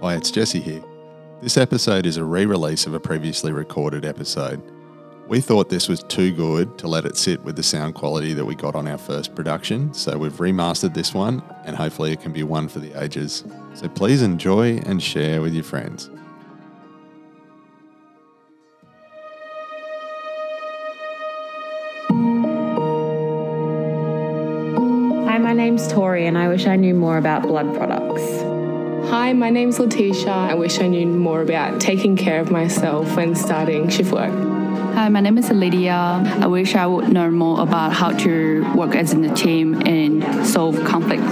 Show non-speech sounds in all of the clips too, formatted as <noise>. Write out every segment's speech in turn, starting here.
Hi, it's Jesse here. This episode is a re release of a previously recorded episode. We thought this was too good to let it sit with the sound quality that we got on our first production, so we've remastered this one and hopefully it can be one for the ages. So please enjoy and share with your friends. Hi, my name's Tori, and I wish I knew more about blood products. Hi, my name's Letitia. I wish I knew more about taking care of myself when starting shift work. Hi, my name is Lydia. I wish I would know more about how to work as in a team and solve conflict.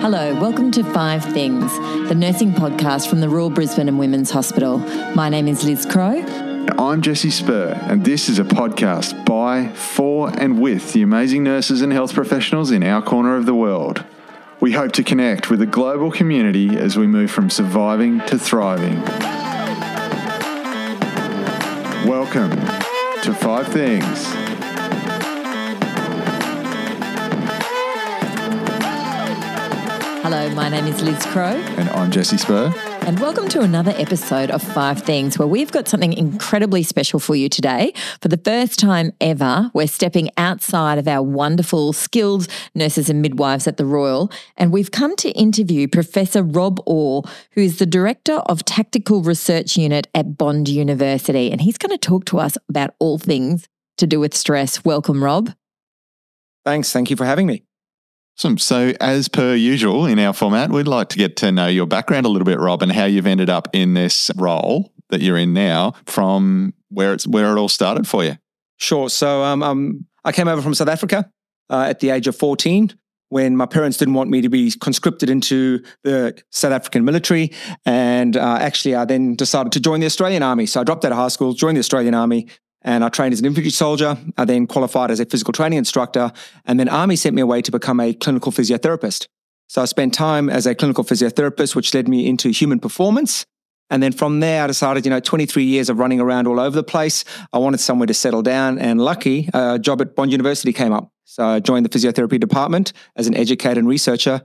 Hello, welcome to Five Things, the nursing podcast from the Royal Brisbane and Women's Hospital. My name is Liz Crow. I'm Jesse Spur, and this is a podcast by, for, and with the amazing nurses and health professionals in our corner of the world. We hope to connect with the global community as we move from surviving to thriving. Welcome to Five Things. Hello, my name is Liz Crow, And I'm Jesse Spur. And welcome to another episode of Five Things, where we've got something incredibly special for you today. For the first time ever, we're stepping outside of our wonderful, skilled nurses and midwives at the Royal, and we've come to interview Professor Rob Orr, who is the Director of Tactical Research Unit at Bond University, and he's going to talk to us about all things to do with stress. Welcome, Rob. Thanks. Thank you for having me. Awesome. So, as per usual in our format, we'd like to get to know your background a little bit, Rob, and how you've ended up in this role that you're in now from where it's where it all started for you. Sure. So um, um, I came over from South Africa uh, at the age of 14 when my parents didn't want me to be conscripted into the South African military. And uh, actually, I then decided to join the Australian Army. So I dropped out of high school, joined the Australian Army, and I trained as an infantry soldier. I then qualified as a physical training instructor. And then Army sent me away to become a clinical physiotherapist. So I spent time as a clinical physiotherapist, which led me into human performance. And then from there, I decided, you know, 23 years of running around all over the place. I wanted somewhere to settle down. And lucky, a job at Bond University came up. So I joined the physiotherapy department as an educator and researcher.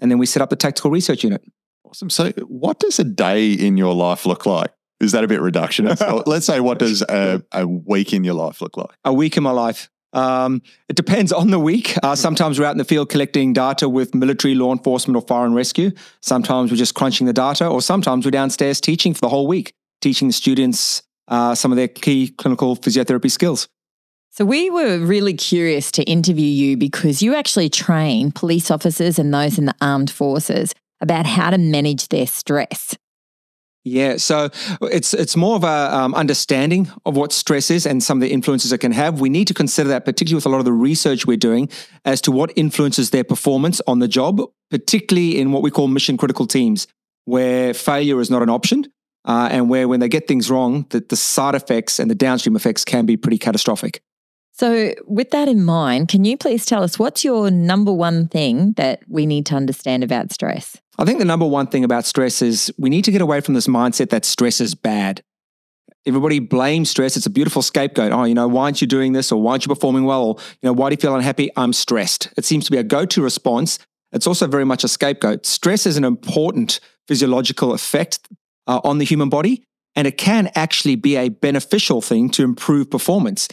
And then we set up the tactical research unit. Awesome. So, what does a day in your life look like? Is that a bit reductionist? <laughs> Let's say, what does a, a week in your life look like? A week in my life. Um, it depends on the week. Uh, sometimes we're out in the field collecting data with military, law enforcement, or fire and rescue. Sometimes we're just crunching the data, or sometimes we're downstairs teaching for the whole week, teaching the students uh, some of their key clinical physiotherapy skills. So, we were really curious to interview you because you actually train police officers and those in the armed forces about how to manage their stress. Yeah, so it's it's more of a um, understanding of what stress is and some of the influences it can have. We need to consider that, particularly with a lot of the research we're doing, as to what influences their performance on the job, particularly in what we call mission critical teams, where failure is not an option, uh, and where when they get things wrong, that the side effects and the downstream effects can be pretty catastrophic. So, with that in mind, can you please tell us what's your number one thing that we need to understand about stress? I think the number one thing about stress is we need to get away from this mindset that stress is bad. Everybody blames stress. It's a beautiful scapegoat. Oh, you know, why aren't you doing this? Or why aren't you performing well? Or, you know, why do you feel unhappy? I'm stressed. It seems to be a go to response. It's also very much a scapegoat. Stress is an important physiological effect uh, on the human body, and it can actually be a beneficial thing to improve performance.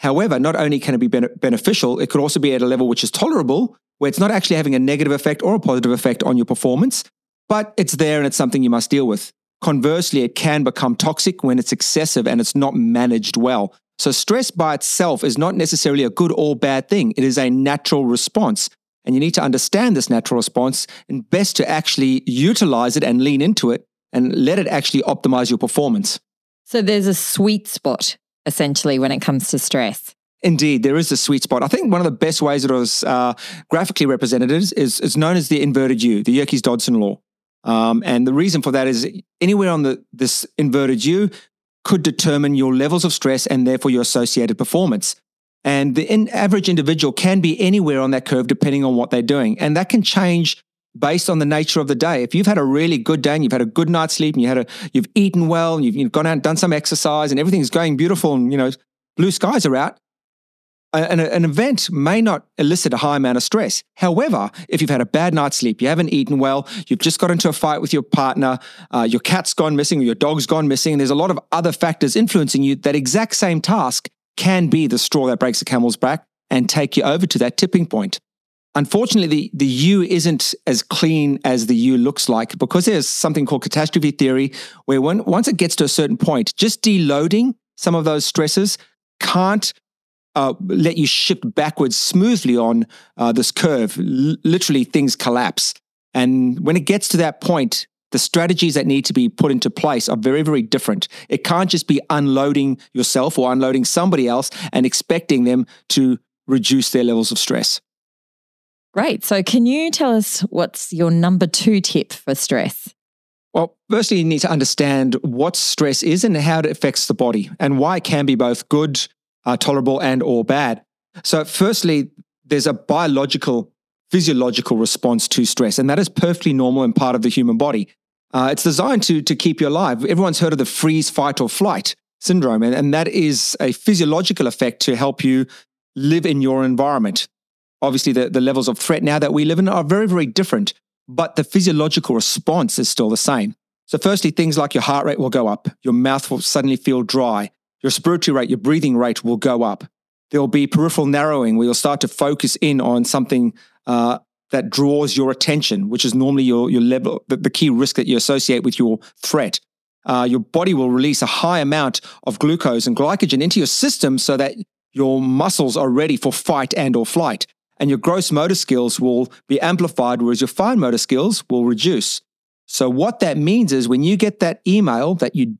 However, not only can it be bene- beneficial, it could also be at a level which is tolerable, where it's not actually having a negative effect or a positive effect on your performance, but it's there and it's something you must deal with. Conversely, it can become toxic when it's excessive and it's not managed well. So, stress by itself is not necessarily a good or bad thing. It is a natural response. And you need to understand this natural response and best to actually utilize it and lean into it and let it actually optimize your performance. So, there's a sweet spot essentially when it comes to stress. Indeed, there is a sweet spot. I think one of the best ways it was uh, graphically represented is, is, is known as the inverted U, the Yerkes Dodson law. Um, and the reason for that is anywhere on the, this inverted U could determine your levels of stress and therefore your associated performance. And the in, average individual can be anywhere on that curve depending on what they're doing. And that can change based on the nature of the day. If you've had a really good day and you've had a good night's sleep and you had a, you've eaten well and you've, you've gone out and done some exercise and everything's going beautiful and, you know, blue skies are out, an, an, event may not elicit a high amount of stress. However, if you've had a bad night's sleep, you haven't eaten well, you've just got into a fight with your partner, uh, your cat's gone missing or your dog's gone missing, and there's a lot of other factors influencing you, that exact same task can be the straw that breaks the camel's back and take you over to that tipping point. Unfortunately, the, the U isn't as clean as the U looks like because there's something called catastrophe theory, where when, once it gets to a certain point, just deloading some of those stresses can't uh, let you shift backwards smoothly on uh, this curve. L- literally, things collapse. And when it gets to that point, the strategies that need to be put into place are very, very different. It can't just be unloading yourself or unloading somebody else and expecting them to reduce their levels of stress. Great. So, can you tell us what's your number two tip for stress? Well, firstly, you need to understand what stress is and how it affects the body and why it can be both good uh, tolerable and or bad. So firstly, there's a biological, physiological response to stress, and that is perfectly normal and part of the human body. Uh, it's designed to, to keep you alive. Everyone's heard of the freeze, fight, or flight syndrome, and, and that is a physiological effect to help you live in your environment. Obviously, the, the levels of threat now that we live in are very, very different, but the physiological response is still the same. So, firstly, things like your heart rate will go up, your mouth will suddenly feel dry, your respiratory rate, your breathing rate will go up. There will be peripheral narrowing where you'll start to focus in on something uh, that draws your attention, which is normally your, your level, the, the key risk that you associate with your threat. Uh, your body will release a high amount of glucose and glycogen into your system so that your muscles are ready for fight and or flight and your gross motor skills will be amplified whereas your fine motor skills will reduce so what that means is when you get that email that you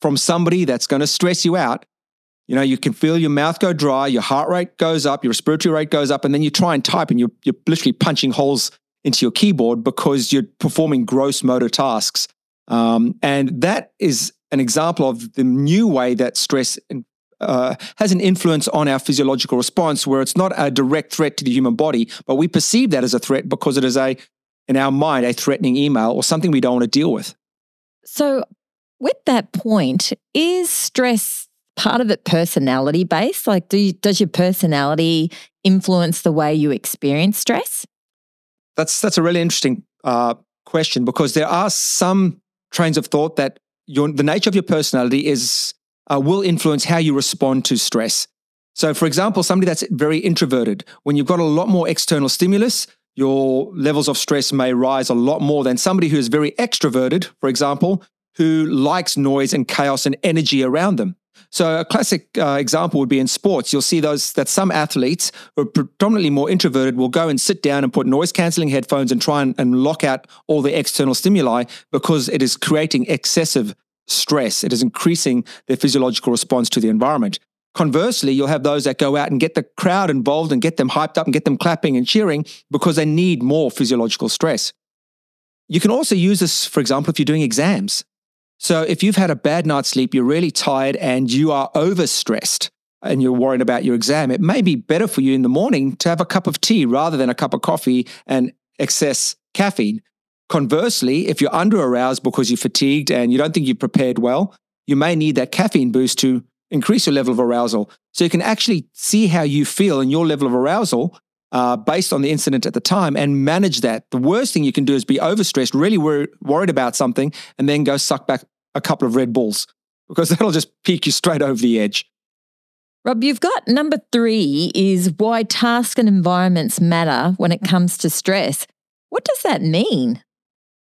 from somebody that's going to stress you out, you know, you can feel your mouth go dry, your heart rate goes up, your respiratory rate goes up, and then you try and type and you're, you're literally punching holes into your keyboard because you're performing gross motor tasks. Um, and that is an example of the new way that stress uh, has an influence on our physiological response, where it's not a direct threat to the human body, but we perceive that as a threat because it is a, in our mind, a threatening email or something we don't want to deal with. So with that point, is stress part of it personality based? Like, do you, does your personality influence the way you experience stress? That's that's a really interesting uh, question because there are some trains of thought that your the nature of your personality is uh, will influence how you respond to stress. So, for example, somebody that's very introverted, when you've got a lot more external stimulus, your levels of stress may rise a lot more than somebody who is very extroverted, for example, who likes noise and chaos and energy around them. So a classic uh, example would be in sports. You'll see those that some athletes who are predominantly more introverted will go and sit down and put noise cancelling headphones and try and, and lock out all the external stimuli because it is creating excessive stress. It is increasing their physiological response to the environment. Conversely, you'll have those that go out and get the crowd involved and get them hyped up and get them clapping and cheering because they need more physiological stress. You can also use this, for example, if you're doing exams. So if you've had a bad night's sleep, you're really tired and you are overstressed and you're worried about your exam, it may be better for you in the morning to have a cup of tea rather than a cup of coffee and excess caffeine. Conversely, if you're under aroused because you're fatigued and you don't think you've prepared well, you may need that caffeine boost to increase your level of arousal. So you can actually see how you feel and your level of arousal uh, based on the incident at the time and manage that. The worst thing you can do is be overstressed, really wor- worried about something, and then go suck back a couple of Red Bulls because <laughs> that'll just peak you straight over the edge. Rob, you've got number three is why tasks and environments matter when it comes to stress. What does that mean?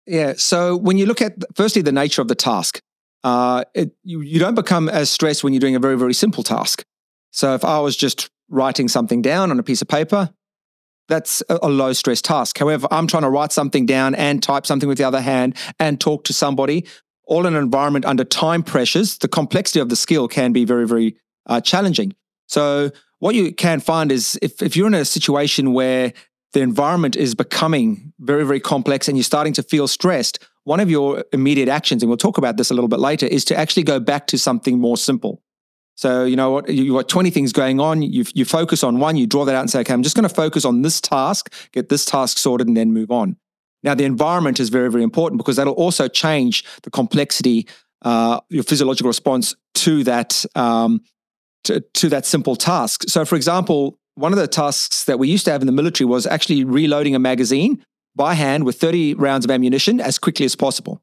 Yeah. So when you look at firstly the nature of the task, uh, it, you, you don't become as stressed when you're doing a very, very simple task. So if I was just writing something down on a piece of paper, that's a, low stress task. However, I'm trying to write something down and type something with the other hand and talk to somebody, all in an environment under time pressures. The complexity of the skill can be very, very uh, challenging. So, what you can find is if, if you're in a situation where the environment is becoming very, very complex and you're starting to feel stressed, one of your immediate actions, and we'll talk about this a little bit later, is to actually go back to something more simple. So, you know what, you've got 20 things going on. You, you focus on one, you draw that out and say, okay, I'm just going to focus on this task, get this task sorted, and then move on. Now, the environment is very, very important because that'll also change the complexity, uh, your physiological response to that, um, to, to that simple task. So, for example, one of the tasks that we used to have in the military was actually reloading a magazine by hand with 30 rounds of ammunition as quickly as possible.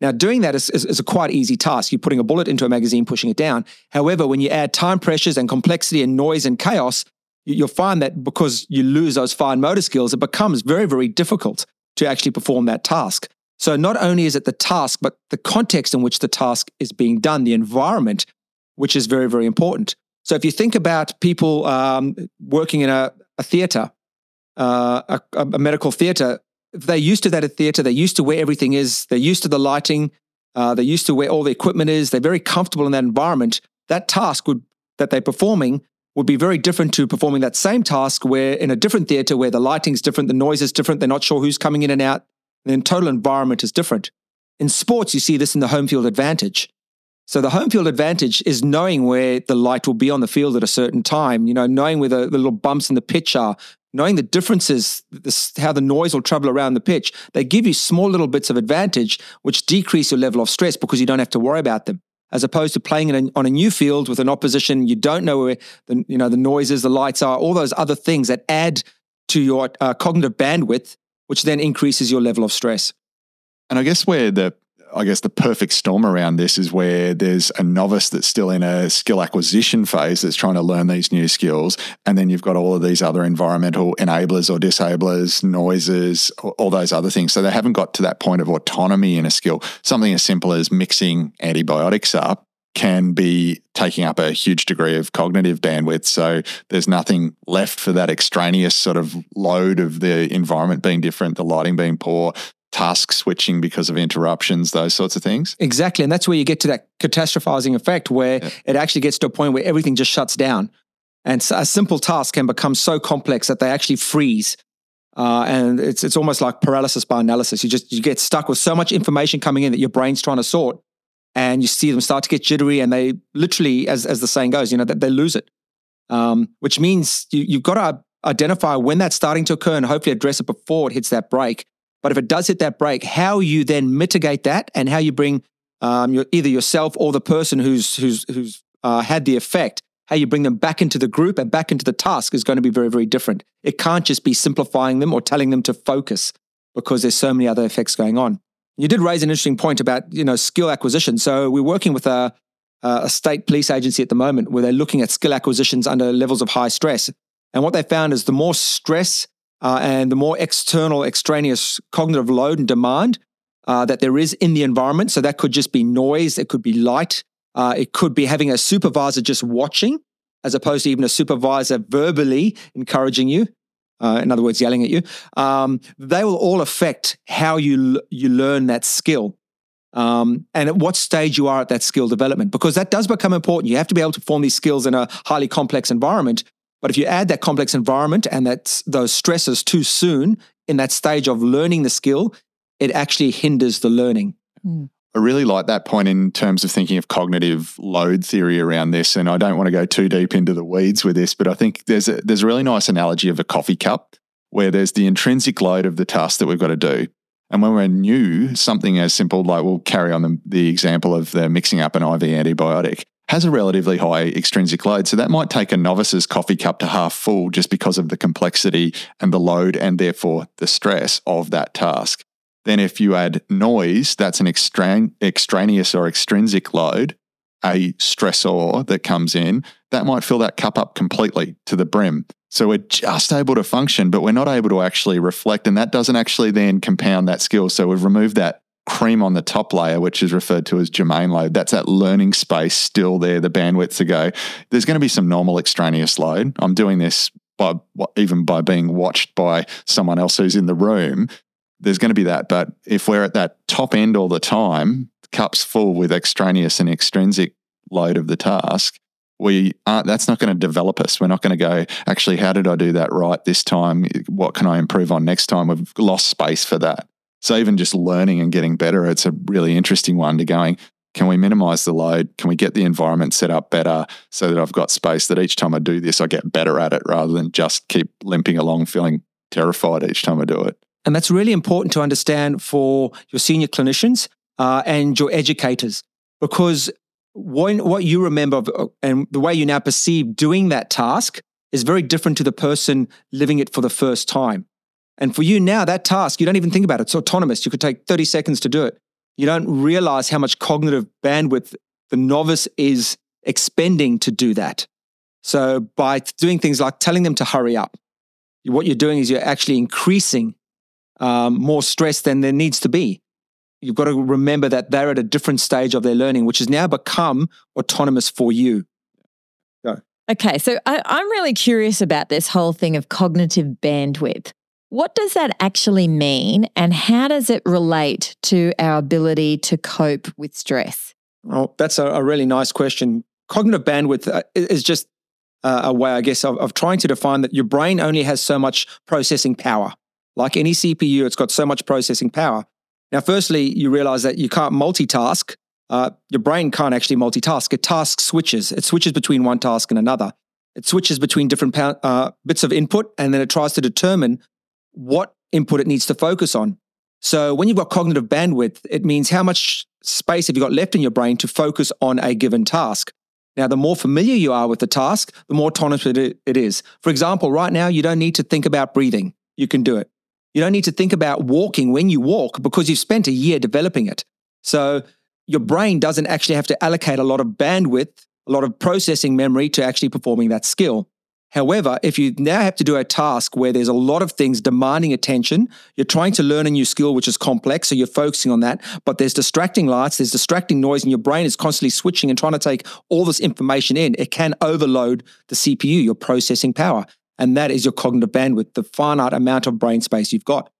Now, doing that is, is, is, a quite easy task. You're putting a bullet into a magazine, pushing it down. However, when you add time pressures and complexity and noise and chaos, you'll find that because you lose those fine motor skills, it becomes very, very difficult to actually perform that task. So, not only is it the task, but the context in which the task is being done, the environment, which is very, very important. So, if you think about people um, working in a, a theater, uh, a, a medical theater, they're used to that at theater. They're used to where everything is. They're used to the lighting. Uh, they're used to where all the equipment is. They're very comfortable in that environment. That task would that they're performing would be very different to performing that same task where in a different theater where the lighting's different, the noise is different, they're not sure who's coming in and out, the total environment is different. In sports, you see this in the home field advantage. So the home field advantage is knowing where the light will be on the field at a certain time, you know, knowing where the, the little bumps in the pitch are, knowing the differences, this, how the noise will travel around the pitch, they give you small little bits of advantage, which decrease your level of stress because you don't have to worry about them. As opposed to playing a, on a new field with an opposition, you don't know where the you know the noises, the lights are, all those other things that add to your uh, cognitive bandwidth, which then increases your level of stress. And I guess where the I guess the perfect storm around this is where there's a novice that's still in a skill acquisition phase that's trying to learn these new skills. And then you've got all of these other environmental enablers or disablers, noises, all those other things. So they haven't got to that point of autonomy in a skill. Something as simple as mixing antibiotics up can be taking up a huge degree of cognitive bandwidth. So there's nothing left for that extraneous sort of load of the environment being different, the lighting being poor, task switching because of interruptions, those sorts of things. Exactly. And that's where you get to that catastrophizing effect where yeah. it actually gets to a point where everything just shuts down. And a simple task can become so complex that they actually freeze. Uh, and it's it's almost like paralysis by analysis. You just you get stuck with so much information coming in that your brain's trying to sort, and you see them start to get jittery, and they literally, as as the saying goes, you know, that they lose it. Um, which means you, you've got to identify when that's starting to occur and hopefully address it before it hits that break but if it does hit that break, how you then mitigate that and how you bring um, your, either yourself or the person who's who's who's uh, had the effect, how you bring them back into the group and back into the task is going to be very very different. It can't just be simplifying them or telling them to focus because there's so many other effects going on. You did raise an interesting point about you know skill acquisition. So we're working with a a state police agency at the moment where they're looking at skill acquisitions under levels of high stress. And what they found is the more stress uh, and the more external, extraneous cognitive load and demand uh, that there is in the environment. So that could just be noise, it could be light, uh, it could be having a supervisor just watching, as opposed to even a supervisor verbally encouraging you. Uh, in other words, yelling at you. Um, they will all affect how you you learn that skill. Um, and at what stage you are at that skill development, because that does become important. You have to be able to form these skills in a highly complex environment but if you add that complex environment and that those stresses too soon in that stage of learning the skill, it actually hinders the learning. Mm. I really like that point in terms of thinking of cognitive load theory around this. And I don't want to go too deep into the weeds with this, but I think there's a, there's a really nice analogy of a coffee cup where there's the intrinsic load of the task that we've got to do. And when we're new, something as simple like we'll carry on the, the example of the mixing up an IV antibiotic has a relatively high extrinsic load. So that might take a novice's coffee cup to half full just because of the complexity and the load and therefore the stress of that task. Then if you add noise, that's an extraneous or extrinsic load, a stressor that comes in, that might fill that cup up completely to the brim. So we're just able to function, but we're not able to actually reflect. And that doesn't actually then compound that skill. So we've removed that cream on the top layer, which is referred to as germane load. That's that learning space still there, the bandwidth to go. There's going to be some normal extraneous load. I'm doing this by even by being watched by someone else who's in the room. There's going to be that. But if we're at that top end all the time, cups full with extraneous and extrinsic load of the task, we aren't, that's not going to develop us. We're not going to go, actually, how did I do that right this time? What can I improve on next time? We've lost space for that. So even just learning and getting better, it's a really interesting one to going, can we minimize the load? Can we get the environment set up better so that I've got space that each time I do this, I get better at it rather than just keep limping along feeling terrified each time I do it? And that's really important to understand for your senior clinicians uh, and your educators because when, what you remember of, uh, and the way you now perceive doing that task is very different to the person living it for the first time. And for you now, that task, you don't even think about it. It's autonomous. You could take 30 seconds to do it. You don't realize how much cognitive bandwidth the novice is expending to do that. So by doing things like telling them to hurry up, what you're doing is you're actually increasing um, more stress than there needs to be. You've got to remember that they're at a different stage of their learning, which has now become autonomous for you. Go. Okay, so I, I'm really curious about this whole thing of cognitive bandwidth. What does that actually mean, and how does it relate to our ability to cope with stress? Well, that's a, a really nice question. Cognitive bandwidth uh, is just uh, a way, I guess, of, of trying to define that your brain only has so much processing power. Like any CPU, it's got so much processing power. Now, firstly, you realize that you can't multitask. Uh, your brain can't actually multitask. It task switches. It switches between one task and another. It switches between different uh, bits of input, and then it tries to determine what input it needs to focus on. So when you've got cognitive bandwidth, it means how much space have you got left in your brain to focus on a given task. Now, the more familiar you are with the task, the more autonomous it is. For example, right now, you don't need to think about breathing. You can do it. You don't need to think about walking when you walk because you've spent a year developing it. So your brain doesn't actually have to allocate a lot of bandwidth, a lot of processing memory to actually performing that skill. However, if you now have to do a task where there's a lot of things demanding attention, you're trying to learn a new skill which is complex, so you're focusing on that, but there's distracting lights, there's distracting noise, and your brain is constantly switching and trying to take all this information in, it can overload the CPU, your processing power. And that is your cognitive bandwidth, the finite amount of brain space you've got.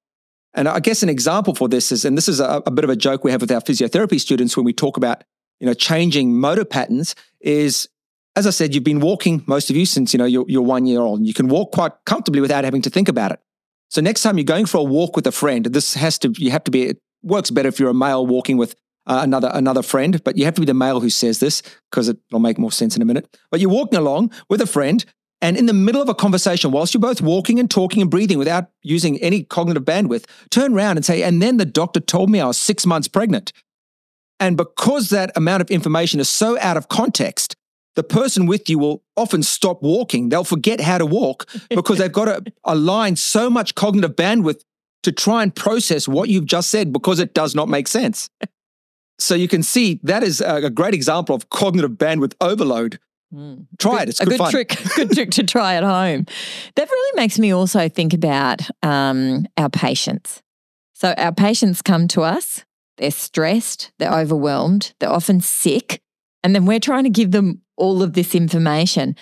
And I guess an example for this is, and this is a, a bit of a joke we have with our physiotherapy students when we talk about, you know, changing motor patterns, is as I said, you've been walking, most of you, since you know you're, you're one year old. And you can walk quite comfortably without having to think about it. So next time you're going for a walk with a friend, this has to you have to be. It works better if you're a male walking with uh, another another friend, but you have to be the male who says this because it'll make more sense in a minute. But you're walking along with a friend, and in the middle of a conversation, whilst you're both walking and talking and breathing without using any cognitive bandwidth, turn around and say, "And then the doctor told me I was six months pregnant." And because that amount of information is so out of context, the person with you will often stop walking. They'll forget how to walk because they've got to <laughs> align so much cognitive bandwidth to try and process what you've just said because it does not make sense. So you can see that is a great example of cognitive bandwidth overload. Mm. Try good, it; it's a good, good trick. <laughs> Good trick to try at home. That really makes me also think about um, our patients. So our patients come to us. They're stressed. They're overwhelmed. They're often sick, and then we're trying to give them all of this information.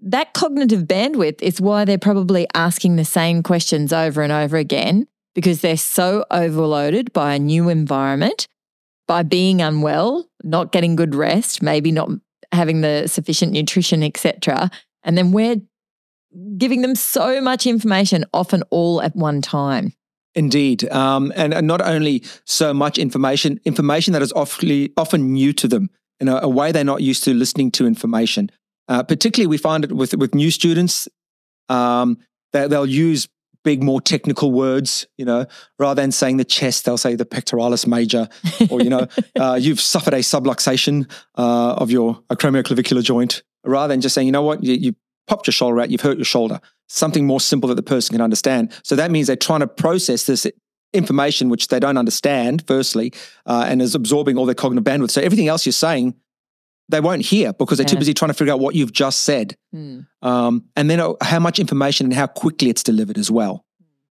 That cognitive bandwidth is why they're probably asking the same questions over and over again because they're so overloaded by a new environment, by being unwell, not getting good rest, maybe not having the sufficient nutrition, etc. And then we're giving them so much information, often all at one time. Indeed. Um, and, and, not only so much information, information that is awfully, often new to them in a, a way they're not used to listening to information. Uh, particularly, we find it with with new students. Um, they, they'll use big, more technical words, you know, rather than saying the chest, they'll say the pectoralis major, or, you know, <laughs> uh, you've suffered a subluxation uh, of your acromioclavicular joint, rather than just saying, you know what, you, you, popped your shoulder out, you've hurt your shoulder. Something more simple that the person can understand. So that means they're trying to process this information which they don't understand, firstly, uh, and is absorbing all their cognitive bandwidth. So everything else you're saying, they won't hear because they're yeah. too busy trying to figure out what you've just said. Mm. Um, and then uh, how much information and how quickly it's delivered as well.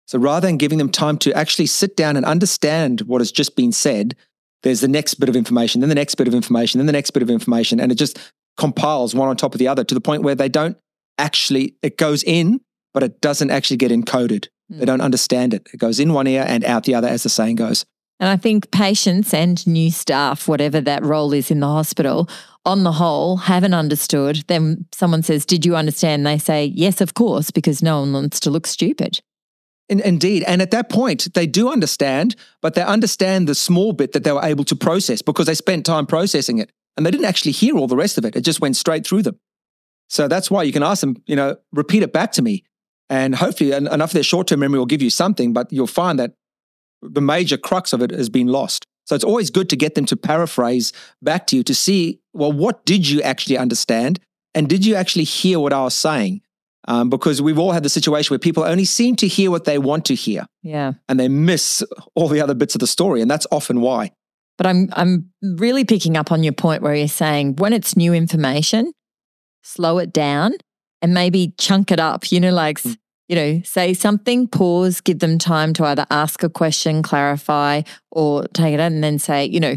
So rather than giving them time to actually sit down and understand what has just been said, there's the next bit of information, then the next bit of information, then the next bit of information, and it just compiles one on top of the other to the point where they don't actually, it goes in, but it doesn't actually get encoded. They don't understand it. It goes in one ear and out the other, as the saying goes. And I think patients and new staff, whatever that role is in the hospital, on the whole, haven't understood. Then someone says, Did you understand? They say, Yes, of course, because no one wants to look stupid. In, indeed. And at that point, they do understand, but they understand the small bit that they were able to process because they spent time processing it. And they didn't actually hear all the rest of it. It just went straight through them. So that's why you can ask them, you know, repeat it back to me. And hopefully, enough of their short term memory will give you something, but you'll find that the major crux of it has been lost. So it's always good to get them to paraphrase back to you to see, well, what did you actually understand? And did you actually hear what I was saying? Um, because we've all had the situation where people only seem to hear what they want to hear Yeah. and they miss all the other bits of the story. And that's often why. But I'm I'm really picking up on your point where you're saying when it's new information, slow it down and maybe chunk it up. You know, like Mm. you know, say something, pause, give them time to either ask a question, clarify, or take it out and then say, you know,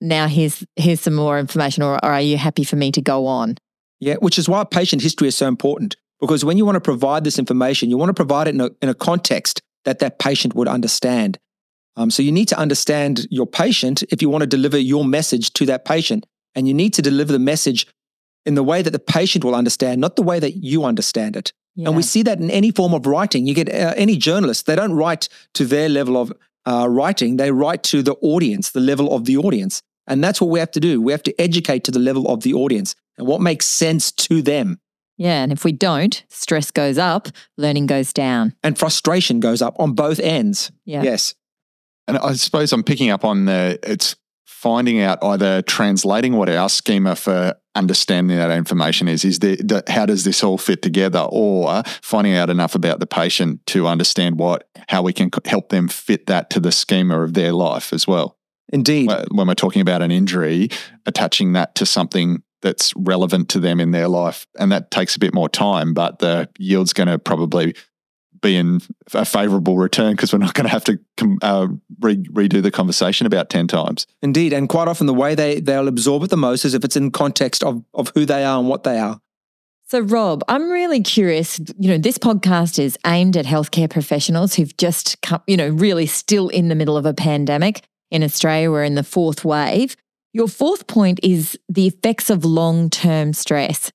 now here's here's some more information, or, or are you happy for me to go on? Yeah, which is why patient history is so important. Because when you want to provide this information, you want to provide it in a, in a context that that patient would understand. Um, so you need to understand your patient if you want to deliver your message to that patient. And you need to deliver the message in the way that the patient will understand, not the way that you understand it. And we see that in any form of writing. You get uh, any journalist, they don't write to their level of uh, writing, they write to the audience, the level of the audience. And that's what we have to do. We have to educate to the level of the audience and what makes sense to them. Yeah, and if we don't, stress goes up, learning goes down. And frustration goes up on both ends. Yeah. Yes. And I suppose I'm picking up on the it's finding out either translating what our schema for understanding that information is. Is there the- how does this all fit together, or finding out enough about the patient to understand what how we can help them fit that to the schema of their life as well. Indeed. When we're talking about an injury, attaching that to something that's relevant to them in their life, and that takes a bit more time, but the yield's going to probably be in a favorable return because we're not going to have to com- uh, re- redo the conversation about 10 times. Indeed. And quite often the way they, they'll absorb it the most is if it's in context of, of who they are and what they are. So, Rob, I'm really curious. You know, this podcast is aimed at healthcare professionals who've just come, you know, really still in the middle of a pandemic. In Australia, we're in the fourth wave. Your fourth point is the effects of long term stress.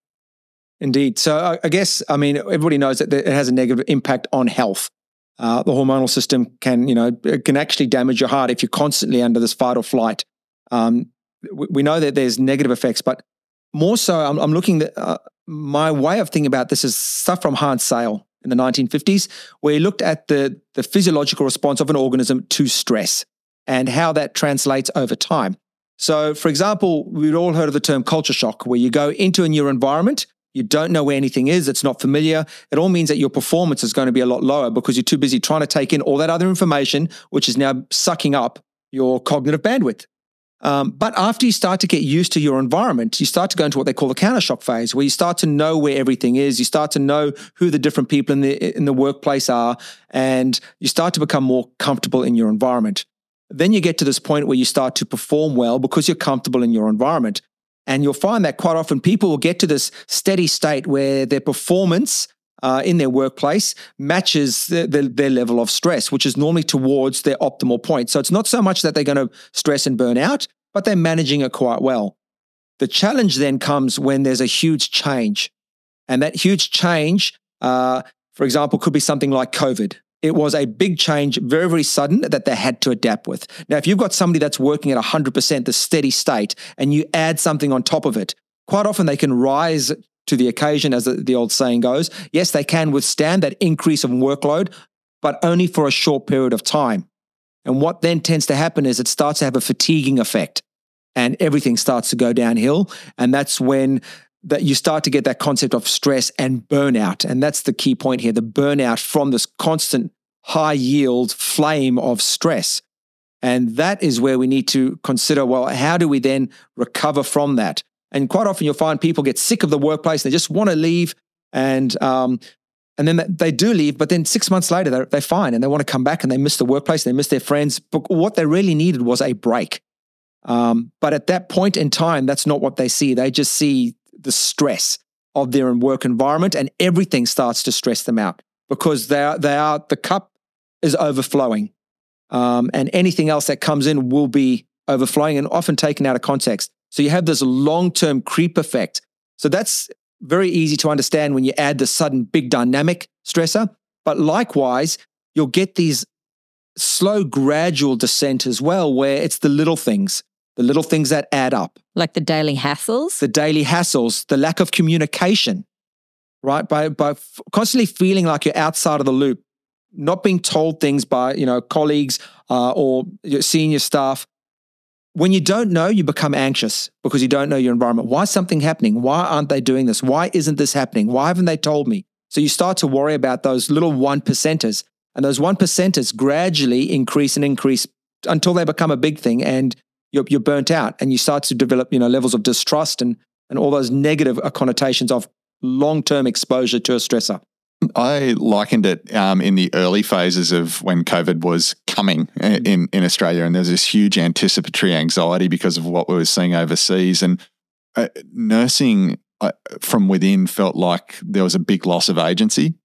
Indeed. So I, guess, I mean, everybody knows that it has a negative impact on health. Uh, the hormonal system can, you know, can actually damage your heart if you're constantly under this fight or flight. Um, we, we know that there's negative effects, but more so, I'm, I'm looking at uh, my way of thinking about this is stuff from Hans Selye in the 1950s, where he looked at the, the physiological response of an organism to stress and how that translates over time. So, for example, we've all heard of the term culture shock, where you go into a new environment, you don't know where anything is, it's not familiar. It all means that your performance is going to be a lot lower because you're too busy trying to take in all that other information, which is now sucking up your cognitive bandwidth. Um, but after you start to get used to your environment, you start to go into what they call the counter shock phase, where you start to know where everything is. You start to know who the different people in the in the workplace are, and you start to become more comfortable in your environment. Then you get to this point where you start to perform well because you're comfortable in your environment. And you'll find that quite often people will get to this steady state where their performance uh, in their workplace matches their, their, their level of stress, which is normally towards their optimal point. So it's not so much that they're going to stress and burn out, but they're managing it quite well. The challenge then comes when there's a huge change. And that huge change, uh, for example, could be something like COVID. It was a big change, very, very sudden, that they had to adapt with. Now, if you've got somebody that's working at 100%, the steady state, and you add something on top of it, quite often they can rise to the occasion, as the, old saying goes. Yes, they can withstand that increase of workload, but only for a short period of time. And what then tends to happen is it starts to have a fatiguing effect and everything starts to go downhill. And that's when that you start to get that concept of stress and burnout. And that's the key point here the burnout from this constant high yield flame of stress. And that is where we need to consider well, how do we then recover from that? And quite often you'll find people get sick of the workplace, they just want to leave. And, um, and then they do leave, but then six months later, they're, they're fine and they want to come back and they miss the workplace, and they miss their friends. But what they really needed was a break. Um, but at that point in time, that's not what they see. They just see the stress of their work environment and everything starts to stress them out because they are, they are the cup is overflowing. Um, and anything else that comes in will be overflowing and often taken out of context. So you have this long term creep effect. So that's very easy to understand when you add the sudden big dynamic stressor. But likewise, you'll get these slow, gradual descent as well, where it's the little things, the little things that add up, Like the daily hassles. the daily hassles, the lack of communication, right? By, by f- constantly feeling like you're outside of the loop, not being told things by, you know, colleagues uh, or your senior staff when you don't know, you become anxious because you don't know your environment. Why is something happening? Why aren't they doing this? Why isn't this happening? Why haven't they told me? So you start to worry about those little one percenters. And those one percenters gradually increase and increase until they become a big thing and you're, you're burnt out and you start to develop, you know, levels of distrust and, and all those negative connotations of long-term exposure to a stressor. I likened it um, in the early phases of when COVID was coming uh, in, in Australia, and there was this huge anticipatory anxiety because of what we were seeing overseas. And uh, nursing uh, from within felt like there was a big loss of agency.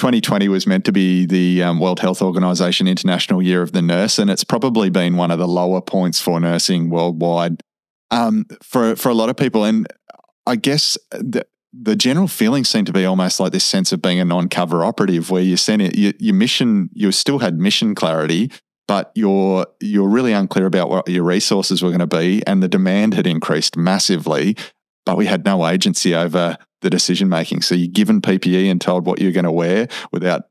2020 was meant to be the um, World Health Organization International Year of the Nurse, and it's probably been one of the lower points for nursing worldwide um, for for a lot of people. And I guess the, the general feeling seemed to be almost like this sense of being a non-cover operative, where you sent it, you, your mission, you still had mission clarity, but you're you're really unclear about what your resources were going to be, and the demand had increased massively, but we had no agency over the decision making. So you're given PPE and told what you're going to wear without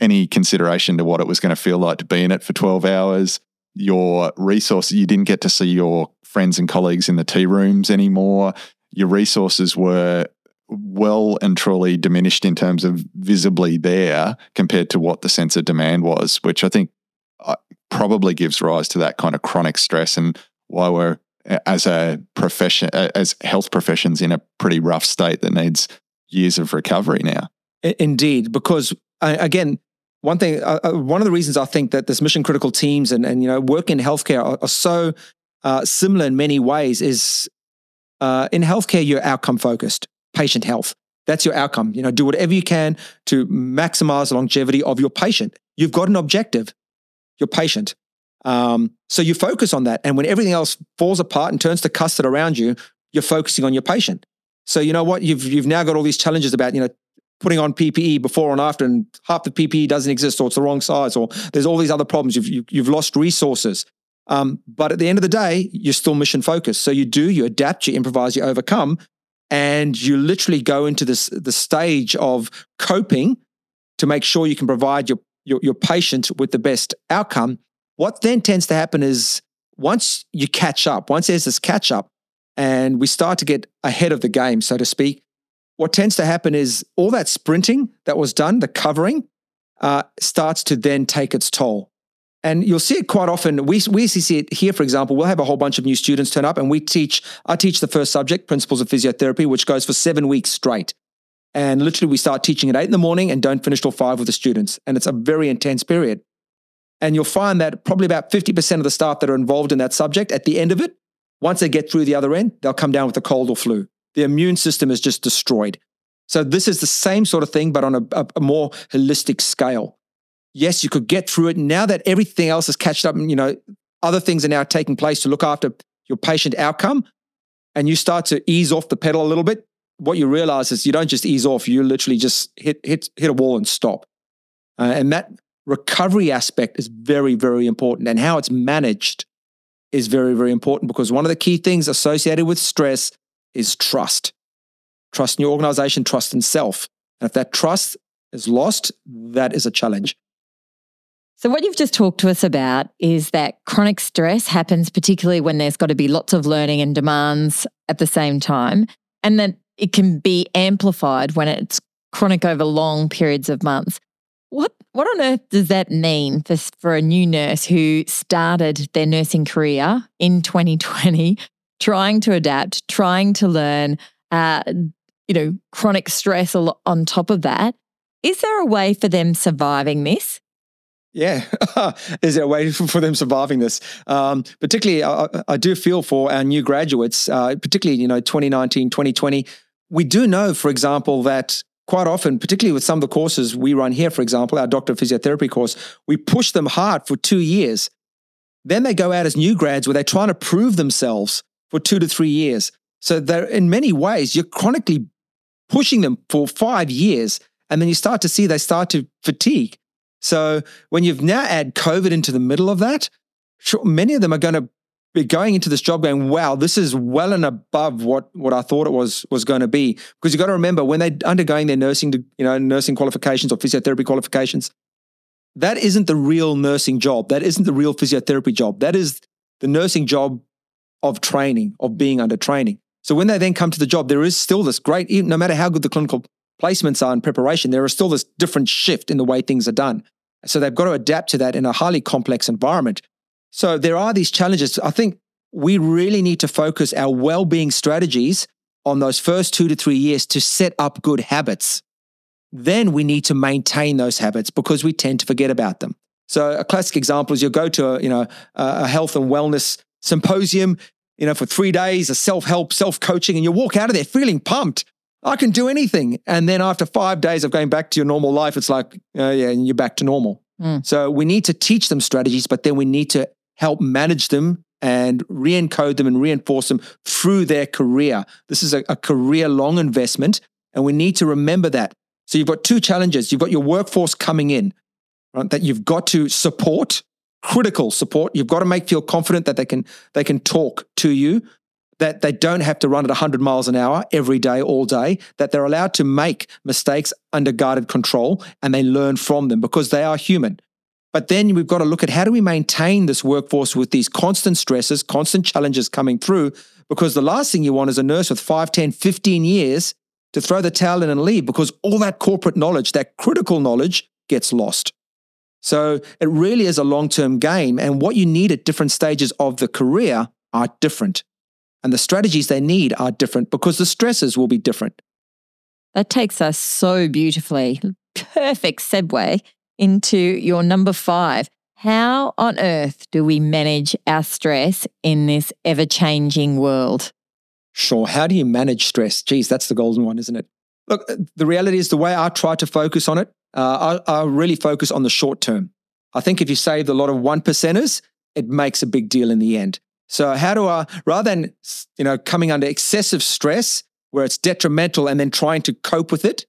any consideration to what it was going to feel like to be in it for 12 hours. Your resources, you didn't get to see your friends and colleagues in the tea rooms anymore. Your resources were well and truly diminished in terms of visibly there compared to what the sense of demand was, which I think uh, probably gives rise to that kind of chronic stress and why we're as a profession as health professions in a pretty rough state that needs years of recovery now. Indeed, because uh, again, one thing, uh, uh, one of the reasons I think that this mission critical teams and, and you know work in healthcare are, are so uh, similar in many ways is uh, in healthcare you're outcome focused patient health. That's your outcome. You know, do whatever you can to maximize the longevity of your patient. You've got an objective, your patient. Um, so you focus on that. And when everything else falls apart and turns to custard around you, you're focusing on your patient. So you know what? You've you've now got all these challenges about, you know, putting on PPE before and after, and half the PPE doesn't exist, or it's the wrong size, or there's all these other problems. You've you, have you have lost resources. Um, but at the end of the day, you're still mission focused. So you do, you adapt, you improvise, you overcome, and you literally go into this the stage of coping to make sure you can provide your, your, your patient with the best outcome. What then tends to happen is once you catch up, once there's this catch up, and we start to get ahead of the game, so to speak, what tends to happen is all that sprinting that was done, the covering, uh, starts to then take its toll. And you'll see it quite often. We, we see it here, for example. We'll have a whole bunch of new students turn up and we teach, I teach the first subject, Principles of Physiotherapy, which goes for seven weeks straight. And literally, we start teaching at eight in the morning and don't finish till five with the students. And it's a very intense period. And you'll find that probably about 50% of the staff that are involved in that subject at the end of it, once they get through the other end, they'll come down with a cold or flu. The immune system is just destroyed. So, this is the same sort of thing, but on a, a, more holistic scale yes, you could get through it. Now that everything else has catched up, and you know, other things are now taking place to look after your patient outcome, and you start to ease off the pedal a little bit, what you realize is you don't just ease off; you literally just hit hit hit a wall and stop. Uh, and that recovery aspect is very very important, and how it's managed is very very important because one of the key things associated with stress is trust. Trust in your organization, trust in self. And if that trust is lost, that is a challenge. So, what you've just talked to us about is that chronic stress happens particularly when there's got to be lots of learning and demands at the same time, and that it can be amplified when it's chronic over long periods of months. What, what on earth does that mean for, for a new nurse who started their nursing career in 2020, <laughs> trying to adapt, trying to learn, uh, you know, chronic stress on top of that? Is there a way for them surviving this? Yeah, <laughs> is there a way <laughs> for them surviving this? Um, particularly, I, I, do feel for our new graduates, uh, particularly, you know, 2019, 2020. We do know, for example, that quite often, particularly with some of the courses we run here, for example, our Doctor of Physiotherapy course, we push them hard for two years. Then they go out as new grads where they're trying to prove themselves for two to three years. So they're in many ways, you're chronically pushing them for five years. And then you start to see they start to fatigue. So when you've now add COVID into the middle of that, sure, many of them are going to be going into this job going, wow, this is well and above what, what I thought it was was going to be. Because you've got to remember when they're undergoing their nursing, you know, nursing qualifications or physiotherapy qualifications, that isn't the real nursing job. That isn't the real physiotherapy job. That is the nursing job of training, of being under training. So when they then come to the job, there is still this great, no matter how good the clinical placements are in preparation, there is still this different shift in the way things are done. So they've got to adapt to that in a highly complex environment. So there are these challenges. I think we really need to focus our well-being strategies on those first two to three years to set up good habits. Then we need to maintain those habits because we tend to forget about them. So a classic example is you go to a, you know a health and wellness symposium, you know, for three days, a self-help, self-coaching, and you walk out of there feeling pumped. I can do anything. And then after five days of going back to your normal life, it's like, uh, yeah, and you're back to normal. Mm. So we need to teach them strategies, but then we need to help manage them and re encode them and reinforce them through their career. This is a, a career long investment, and we need to remember that. So you've got two challenges. You've got your workforce coming in, right, that you've got to support, critical support. You've got to make feel confident that they can they can talk to you, that they don't have to run at 100 miles an hour every day, all day, that they're allowed to make mistakes under guarded control and they learn from them because they are human. But then we've got to look at how do we maintain this workforce with these constant stresses, constant challenges coming through? Because the last thing you want is a nurse with 5, 10, 15 years to throw the towel in and leave because all that corporate knowledge, that critical knowledge, gets lost. So it really is a long term game. And what you need at different stages of the career are different. And the strategies they need are different because the stresses will be different. That takes us so beautifully. Perfect segue into your number five. How on earth do we manage our stress in this ever changing world? Sure. How do you manage stress? Geez, that's the golden one, isn't it? Look, the reality is the way I try to focus on it, uh, I, I really focus on the short term. I think if you save a lot of one percenters, it makes a big deal in the end. So how do I, rather than you know coming under excessive stress where it's detrimental and then trying to cope with it,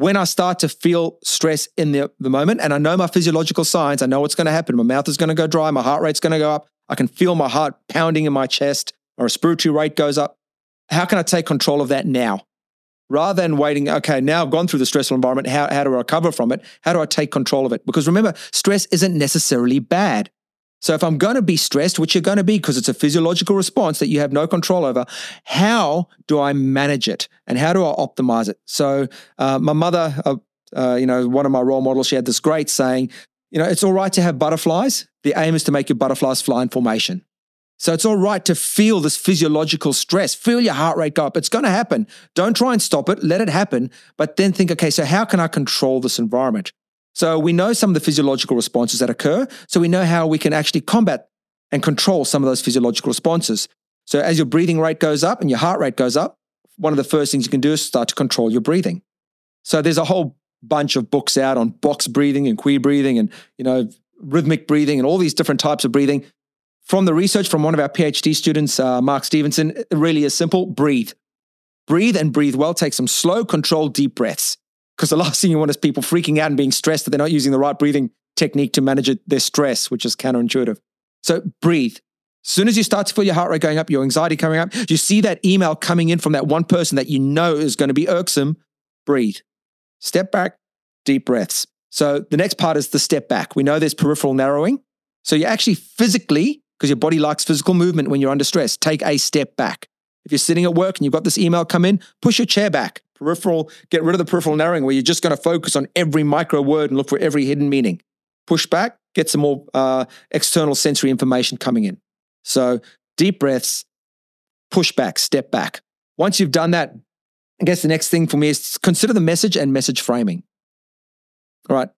when I start to feel stress in the, the moment and I know my physiological signs, I know what's going to happen. My mouth is going to go dry, my heart rate's going to go up. I can feel my heart pounding in my chest, my respiratory rate goes up. How can I take control of that now? Rather than waiting, okay, now I've gone through the stressful environment, how, how do I recover from it? How do I take control of it? Because remember, stress isn't necessarily bad. So if I'm going to be stressed, which you're going to be because it's a physiological response that you have no control over, how do I manage it and how do I optimize it? So uh, my mother, uh, uh, you know, one of my role models, she had this great saying, you know, it's all right to have butterflies. The aim is to make your butterflies fly in formation. So it's all right to feel this physiological stress, feel your heart rate go up. It's going to happen. Don't try and stop it. Let it happen. But then think, okay, so how can I control this environment? So we know some of the physiological responses that occur. So we know how we can actually combat and control some of those physiological responses. So as your breathing rate goes up and your heart rate goes up, one of the first things you can do is start to control your breathing. So there's a whole bunch of books out on box breathing and queer breathing and you know rhythmic breathing and all these different types of breathing. From the research from one of our PhD students, uh, Mark Stevenson, it really is simple: breathe, breathe, and breathe well. Take some slow, controlled, deep breaths. Because the last thing you want is people freaking out and being stressed that they're not using the right breathing technique to manage their stress, which is counterintuitive. So breathe. As soon as you start to feel your heart rate going up, your anxiety coming up, you see that email coming in from that one person that you know is going to be irksome, breathe. Step back, deep breaths. So the next part is the step back. We know there's peripheral narrowing. So you actually physically, because your body likes physical movement when you're under stress, take a step back. If you're sitting at work and you've got this email come in, push your chair back peripheral, get rid of the peripheral narrowing where you're just going to focus on every micro word and look for every hidden meaning. Push back, get some more uh, external sensory information coming in. So deep breaths, push back, step back. Once you've done that, I guess the next thing for me is consider the message and message framing. All right.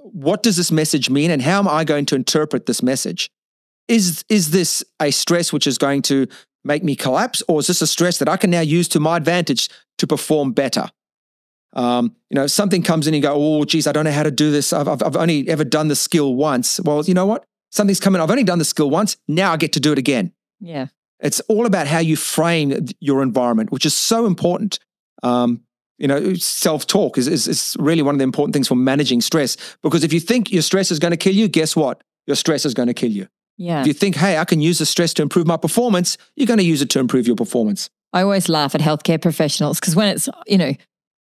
What does this message mean and how am I going to interpret this message? Is, is this a stress which is going to make me collapse, or is this a stress that I can now use to my advantage to perform better? Um, you know, something comes in and you go, oh, geez, I don't know how to do this. I've, I've, I've only ever done the skill once. Well, you know what? Something's coming. I've only done the skill once. Now I get to do it again. Yeah. It's all about how you frame your environment, which is so important. Um, you know, self talk is, is, is really one of the important things for managing stress. Because if you think your stress is going to kill you, guess what? Your stress is going to kill you. Yeah. If you think, hey, I can use the stress to improve my performance, you're going to use it to improve your performance. I always laugh at healthcare professionals because when it's, you know,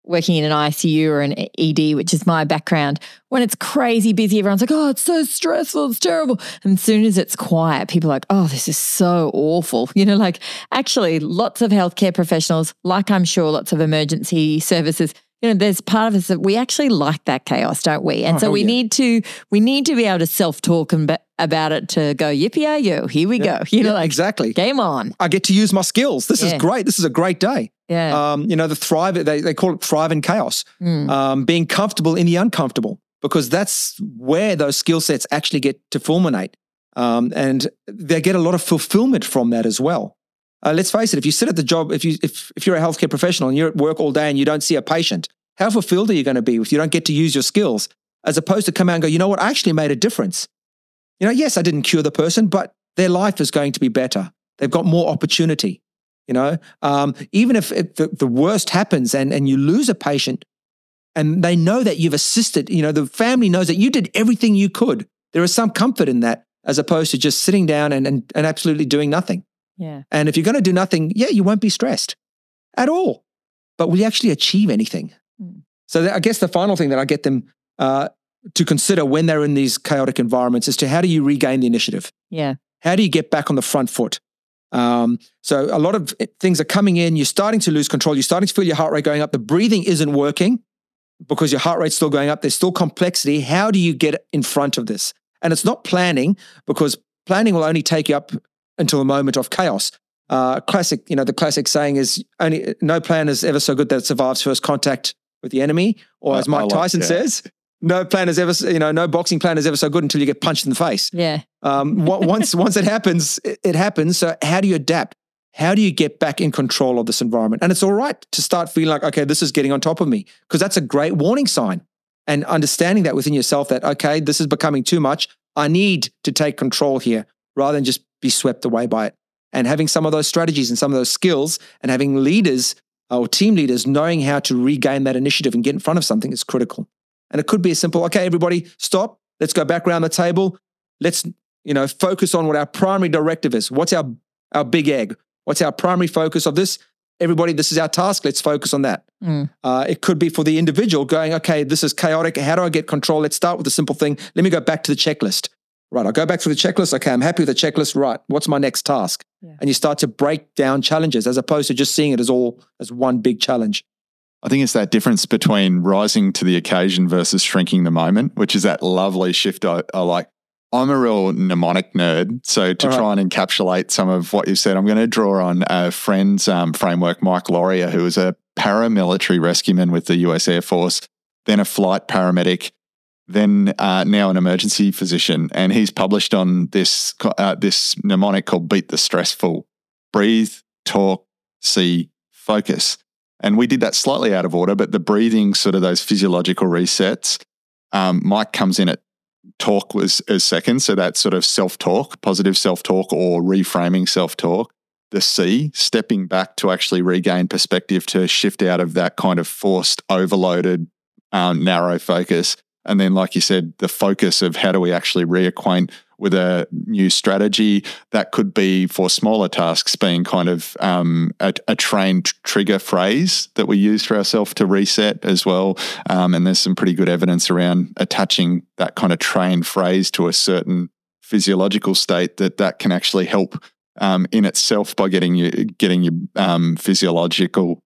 working in an ICU or an ED, which is my background, when it's crazy busy, everyone's like, oh, it's so stressful, it's terrible. And as soon as it's quiet, people are like, oh, this is so awful. <laughs> You know, like actually, lots of healthcare professionals, like I'm sure lots of emergency services, you know, there's part of us that we actually like that chaos, don't we? And Oh, so we yeah. need to we need to be able to self talk and about it to go yippee yo, here we go. <laughs> You know, Yeah, like exactly. game on. I get to use my skills. This Yeah. is great. This is a great day. Yeah. Um, you know, the thrive, they, they call it thrive in chaos, Mm. um, being comfortable in the uncomfortable, because that's where those skill sets actually get to fulminate. Um, and they get a lot of fulfillment from that as well. Uh, let's face it, if you sit at the job, if, you, if, if you're a healthcare professional and you're at work all day and you don't see a patient, how fulfilled are you going to be if you don't get to use your skills as opposed to come out and go, you know what, I actually made a difference. You know, yes, I didn't cure the person, but their life is going to be better. They've got more opportunity. You know, um, even if it, the, the worst happens and, and you lose a patient and they know that you've assisted, you know, the family knows that you did everything you could. There is some comfort in that as opposed to just sitting down and, and, and absolutely doing nothing. Yeah. And if you're going to do nothing, yeah, you won't be stressed at all. But will you actually achieve anything? Mm. So that- I guess the final thing that I get them uh, to consider when they're in these chaotic environments is to how do you regain the initiative? Yeah. How do you get back on the front foot? Um, so a lot of things are coming in. You're starting to lose control. You're starting to feel your heart rate going up. The breathing isn't working because your heart rate's still going up. There's still complexity. How do you get in front of this? And it's not planning because planning will only take you up until the moment of chaos. Uh, classic, you know, the classic saying is only no plan is ever so good that it survives first contact with the enemy, or as Mike like Tyson that. says, no plan is ever, you know, no boxing plan is ever so good until you get punched in the face. Yeah. Um, once <laughs> once it happens, it, it happens. So how do you adapt? How do you get back in control of this environment? And it's all right to start feeling like, okay, this is getting on top of me, because that's a great warning sign. And understanding that within yourself that, okay, this is becoming too much. I need to take control here rather than just be swept away by it. And having some of those strategies and some of those skills and having leaders or team leaders knowing how to regain that initiative and get in front of something is critical. And it could be a simple, okay, everybody, stop. Let's go back around the table. Let's, you know, focus on what our primary directive is. What's our our big egg? What's our primary focus of this? Everybody, this is our task. Let's focus on that. Mm. Uh, it could be for the individual going, okay, this is chaotic. How do I get control? Let's start with a simple thing. Let me go back to the checklist. Right, I'll go back to the checklist. Okay, I'm happy with the checklist. Right, what's my next task? Yeah. And you start to break down challenges as opposed to just seeing it as all as one big challenge. I think it's that difference between rising to the occasion versus shrinking the moment, which is that lovely shift. I, I like. I'm a real mnemonic nerd. So to All right. try and encapsulate some of what you've said, I'm going to draw on a friend's um, framework, Mike Lauria, who was a paramilitary rescueman with the US Air Force, then a flight paramedic, then uh, now an emergency physician. And he's published on this, uh, this mnemonic called Beat the Stressful. Breathe, talk, see, focus. And we did that slightly out of order, but the breathing, sort of those physiological resets. Um, Mike comes in at talk was as second. So that sort of self talk, positive self talk, or reframing self talk. The C, stepping back to actually regain perspective to shift out of that kind of forced, overloaded, um, narrow focus. And then, like you said, the focus of how do we actually reacquaint with a new strategy that could be for smaller tasks being kind of um, a, a trained trigger phrase that we use for ourselves to reset as well. Um, and there's some pretty good evidence around attaching that kind of trained phrase to a certain physiological state that that can actually help um, in itself by getting you getting your um, physiological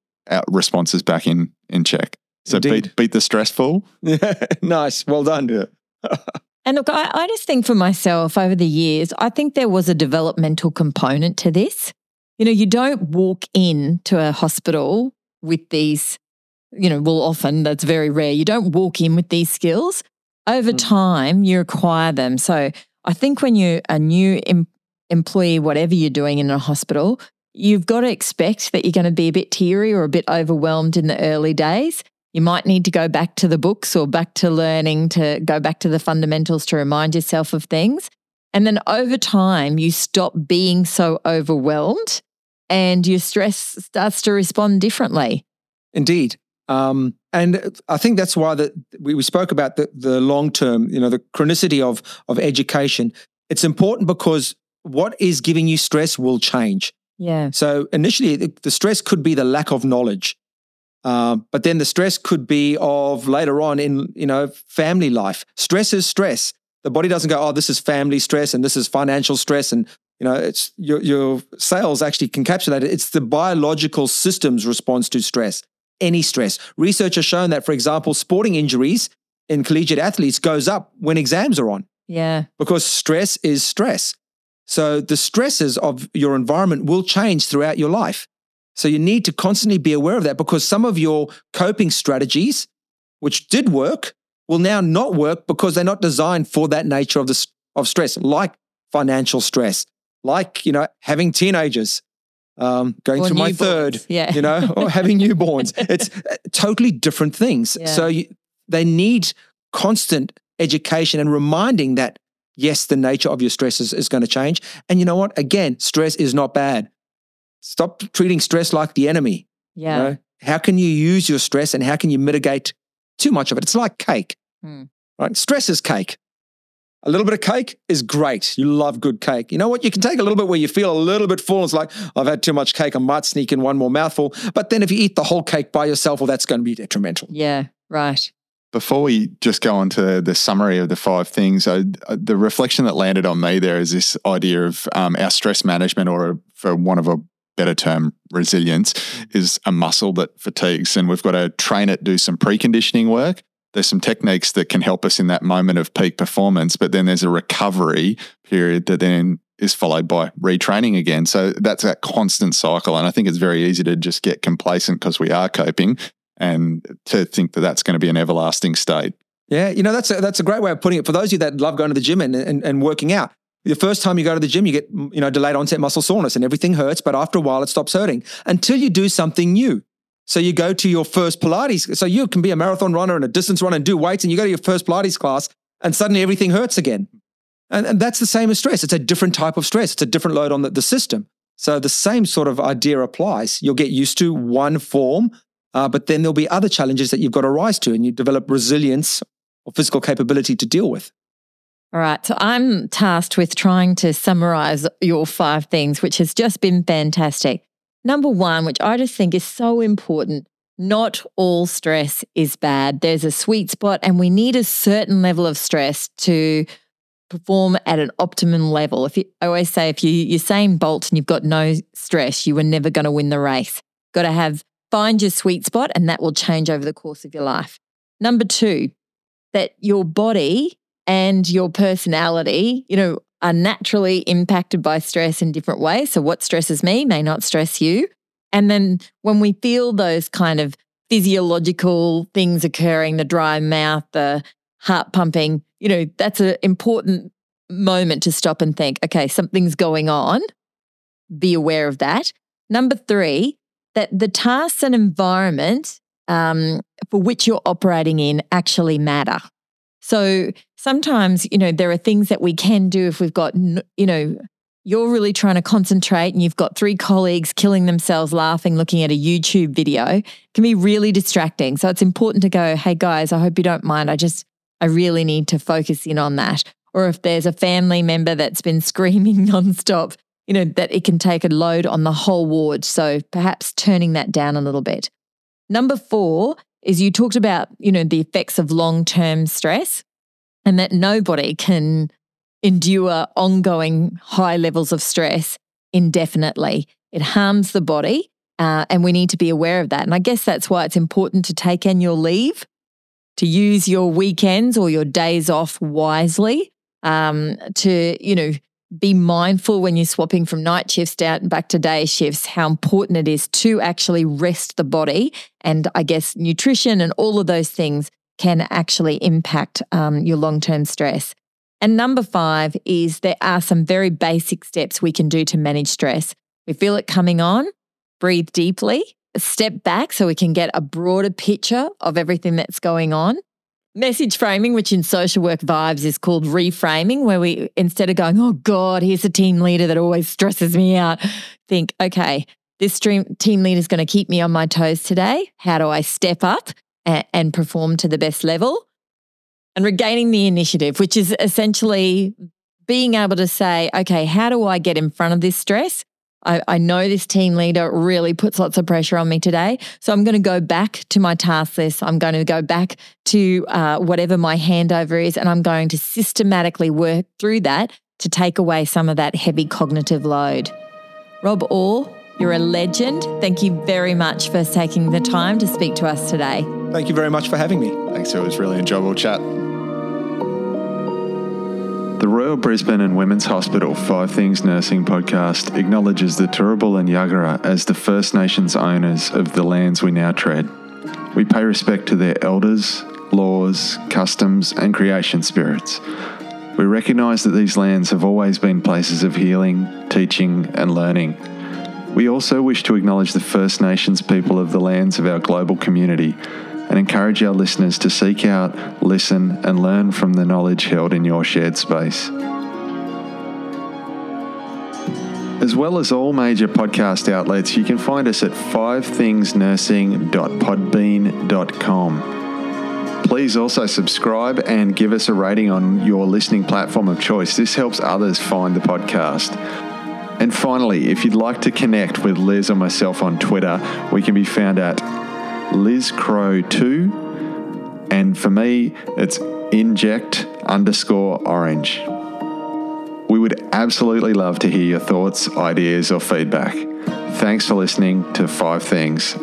responses back in in check. So Indeed. beat beat the stressful. <laughs> Yeah, nice. Well done. Yeah. And look, I, I just think for myself over the years, I think there was a developmental component to this. You know, you don't walk in to a hospital with these, you know, well, often that's very rare. You don't walk in with these skills. Over Mm. time, you acquire them. So I think when you're a new em- employee, whatever you're doing in a hospital, you've got to expect that you're going to be a bit teary or a bit overwhelmed in the early days. You might need to go back to the books or back to learning to go back to the fundamentals to remind yourself of things. And then over time, you stop being so overwhelmed and your stress starts to respond differently. Indeed. Um, and I think that's why that we, we spoke about the, the long term, you know, the chronicity of, of education. It's important because what is giving you stress will change. Yeah. So initially, the, the stress could be the lack of knowledge. Um, but then the stress could be of later on in you know family life. Stress is stress. The body doesn't go, oh, this is family stress and this is financial stress, and you know it's your your cells actually can encapsulate it. It's the biological system's response to stress. Any stress. Research has shown that, for example, sporting injuries in collegiate athletes goes up when exams are on. Yeah. Because stress is stress. So the stresses of your environment will change throughout your life. So you need to constantly be aware of that because some of your coping strategies, which did work, will now not work because they're not designed for that nature of the of stress, like financial stress, like you know having teenagers, um, going Or through my third, yeah. you know, or having <laughs> newborns. It's uh, totally different things. Yeah. So you, they need constant education and reminding that yes, the nature of your stress is, is going to change. And you know what? Again, stress is not bad. Stop treating stress like the enemy. Yeah. You know? How can you use your stress and how can you mitigate too much of it? It's like cake, Hmm. right? Stress is cake. A little bit of cake is great. You love good cake. You know what? You can take a little bit where you feel a little bit full. It's like, I've had too much cake. I might sneak in one more mouthful. But then if you eat the whole cake by yourself, well, that's going to be detrimental. Yeah. Right. Before we just go on to the summary of the five things, I, uh, the reflection that landed on me there is this idea of um, our stress management, or for one of a better term, resilience, mm. is a muscle that fatigues. And we've got to train it, do some preconditioning work. There's some techniques that can help us in that moment of peak performance, but then there's a recovery period that then is followed by retraining again. So that's that constant cycle. And I think it's very easy to just get complacent because we are coping and to think that that's going to be an everlasting state. Yeah, you know that's a, that's a great way of putting it. For those of you that love going to the gym and, and, and working out, the first time you go to the gym, you get you know delayed onset muscle soreness and everything hurts, but after a while it stops hurting until you do something new. So you go to your first Pilates. So you can be a marathon runner and a distance runner and do weights, and you go to your first Pilates class, and suddenly everything hurts again. And, and that's the same as stress. It's a different type of stress. It's a different load on the, the system. So the same sort of idea applies. You'll get used to one form, uh, but then there'll be other challenges that you've got to rise to, and you develop resilience or physical capability to deal with. All right. So I'm tasked with trying to summarize your five things, which has just been fantastic. Number one, which I just think is so important not all stress is bad. There's a sweet spot, and we need a certain level of stress to perform at an optimum level. If you, I always say, if you, you're Usain Bolt and you've got no stress, you were never going to win the race. Got to have find your sweet spot, and that will change over the course of your life. Number two, that your body and your personality, you know, are naturally impacted by stress in different ways. So, what stresses me may not stress you. And then when we feel those kind of physiological things occurring, the dry mouth, the heart pumping, you know, that's an important moment to stop and think, okay, something's going on. Be aware of that. Number three, that the tasks and environment um, for which you're operating in actually matter. So sometimes, you know, there are things that we can do if we've got, you know, you're really trying to concentrate and you've got three colleagues killing themselves laughing looking at a YouTube video it can be really distracting. So it's important to go, hey guys, I hope you don't mind. I just, I really need to focus in on that. Or if there's a family member that's been <laughs> screaming nonstop, you know, that it can take a load on the whole ward. So perhaps turning that down a little bit. Number four is you talked about, you know, the effects of long term stress and that nobody can endure ongoing high levels of stress indefinitely. It harms the body, uh, and we need to be aware of that. And I guess that's why it's important to take annual leave, to use your weekends or your days off wisely, um, to, you know, be mindful when you're swapping from night shifts down back to day shifts, how important it is to actually rest the body. And I guess nutrition and all of those things can actually impact um, your long term stress. And number five is there are some very basic steps we can do to manage stress. We feel it coming on, breathe deeply, step back so we can get a broader picture of everything that's going on. Message framing, which in social work vibes is called reframing, where we, instead of going, oh God, here's a team leader that always stresses me out, think, okay, this team leader is going to keep me on my toes today. How do I step up and, and perform to the best level? And regaining the initiative, which is essentially being able to say, okay, how do I get in front of this stress? I, I know this team leader really puts lots of pressure on me today. So I'm going to go back to my task list. I'm going to go back to uh, whatever my handover is, and I'm going to systematically work through that to take away some of that heavy cognitive load. Rob Orr, you're a legend. Thank you very much for taking the time to speak to us today. Thank you very much for having me. Thanks. It was really enjoyable chat. The Royal Brisbane and Women's Hospital Five Things Nursing podcast acknowledges the Turrbal and Yagara as the First Nations owners of the lands we now tread. We pay respect to their elders, laws, customs, and creation spirits. We recognise that these lands have always been places of healing, teaching, and learning. We also wish to acknowledge the First Nations people of the lands of our global community and encourage our listeners to seek out, listen, and learn from the knowledge held in your shared space. As well as all major podcast outlets, you can find us at fivethingsnursing.podbean.com. Please also subscribe and give us a rating on your listening platform of choice. This helps others find the podcast. And finally, if you'd like to connect with Liz or myself on Twitter, we can be found at Liz Crow 2. And for me, it's inject underscore orange. We would absolutely love to hear your thoughts, ideas, or feedback. Thanks for listening to Five Things